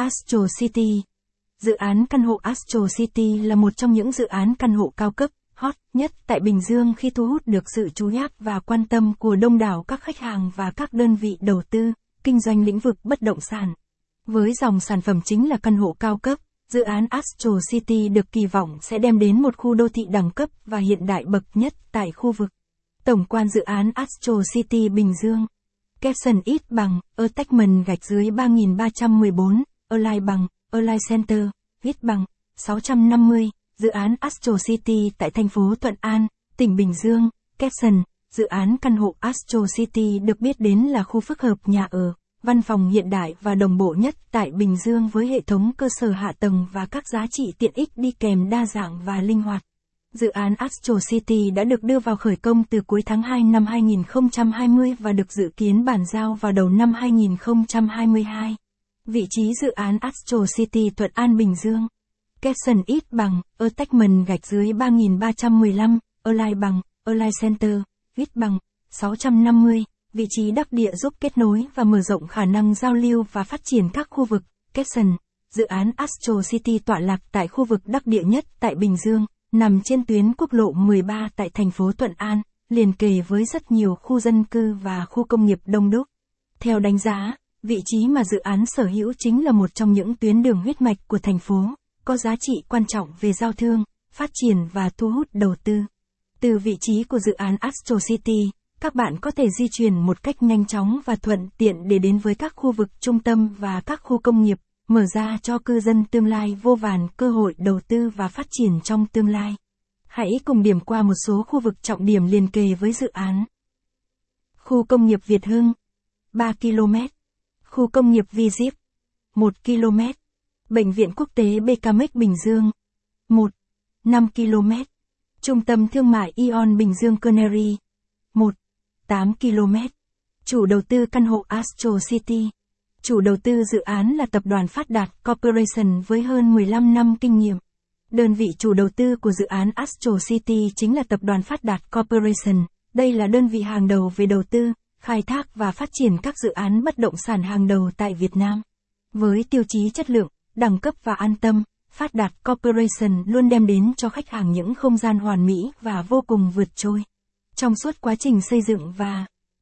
Astro City Dự án căn hộ Astro City là một trong những dự án căn hộ cao cấp, hot nhất tại Bình Dương khi thu hút được sự chú ý và quan tâm của đông đảo các khách hàng và các đơn vị đầu tư, kinh doanh lĩnh vực bất động sản. Với dòng sản phẩm chính là căn hộ cao cấp, dự án Astro City được kỳ vọng sẽ đem đến một khu đô thị đẳng cấp và hiện đại bậc nhất tại khu vực. Tổng quan dự án Astro City Bình Dương Capson ít bằng, attachment gạch dưới 3314, align bằng, align center, viết bằng, 650, dự án Astro City tại thành phố Thuận An, tỉnh Bình Dương, Capson, dự án căn hộ Astro City được biết đến là khu phức hợp nhà ở, văn phòng hiện đại và đồng bộ nhất tại Bình Dương với hệ thống cơ sở hạ tầng và các giá trị tiện ích đi kèm đa dạng và linh hoạt. Dự án Astro City đã được đưa vào khởi công từ cuối tháng 2 năm 2020 và được dự kiến bàn giao vào đầu năm 2022. Vị trí dự án Astro City Thuận An Bình Dương. Caption ít bằng, attachment gạch dưới 3315, align bằng, align center, ít bằng, 650, vị trí đắc địa giúp kết nối và mở rộng khả năng giao lưu và phát triển các khu vực. Caption, dự án Astro City tọa lạc tại khu vực đắc địa nhất tại Bình Dương nằm trên tuyến quốc lộ 13 tại thành phố Thuận An, liền kề với rất nhiều khu dân cư và khu công nghiệp đông đúc. Theo đánh giá, vị trí mà dự án sở hữu chính là một trong những tuyến đường huyết mạch của thành phố, có giá trị quan trọng về giao thương, phát triển và thu hút đầu tư. Từ vị trí của dự án Astro City, các bạn có thể di chuyển một cách nhanh chóng và thuận tiện để đến với các khu vực trung tâm và các khu công nghiệp mở ra cho cư dân tương lai vô vàn cơ hội đầu tư và phát triển trong tương lai. Hãy cùng điểm qua một số khu vực trọng điểm liền kề với dự án. Khu công nghiệp Việt Hưng 3 km. Khu công nghiệp Vi Diếp 1 km. Bệnh viện quốc tế BKMX Bình Dương 1. 5 km. Trung tâm thương mại Ion Bình Dương Canary 1. 8 km. Chủ đầu tư căn hộ Astro City Chủ đầu tư dự án là tập đoàn Phát Đạt Corporation với hơn 15 năm kinh nghiệm. Đơn vị chủ đầu tư của dự án Astro City chính là tập đoàn Phát Đạt Corporation. Đây là đơn vị hàng đầu về đầu tư, khai thác và phát triển các dự án bất động sản hàng đầu tại Việt Nam. Với tiêu chí chất lượng, đẳng cấp và an tâm, Phát Đạt Corporation luôn đem đến cho khách hàng những không gian hoàn mỹ và vô cùng vượt trội. Trong suốt quá trình xây dựng và